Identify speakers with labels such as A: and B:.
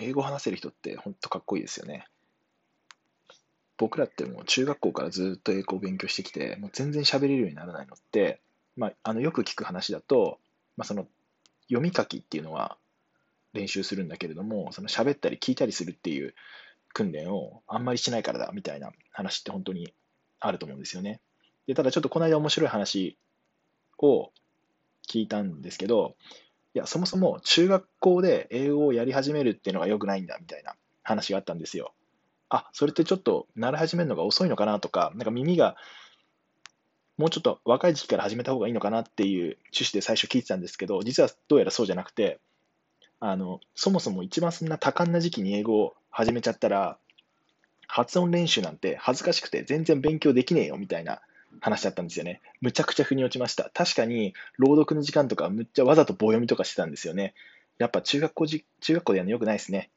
A: 英語話せる人って本当かっこいいですよね。僕らってもう中学校からずっと英語を勉強してきて、もう全然喋れるようにならないのって、まあ、あのよく聞く話だと、まあ、その読み書きっていうのは練習するんだけれども、その喋ったり聞いたりするっていう訓練をあんまりしないからだみたいな話って本当にあると思うんですよね。でただちょっとこの間面白い話を聞いたんですけど、いや、そもそも中学校で英語をやり始めるっていうのが良くないんだみたいな話があったんですよ。あ、それってちょっと習い始めるのが遅いのかなとか、なんか耳がもうちょっと若い時期から始めた方がいいのかなっていう趣旨で最初聞いてたんですけど、実はどうやらそうじゃなくて、あのそもそも一番そんな多感な時期に英語を始めちゃったら、発音練習なんて恥ずかしくて全然勉強できねえよみたいな話だったんですよね。むちゃくちゃ腑に落ちました。確かに朗読の時間とかむっちゃわざと棒読みとかしてたんですよね。やっぱ中学校じ中学校でやるのよくないですね。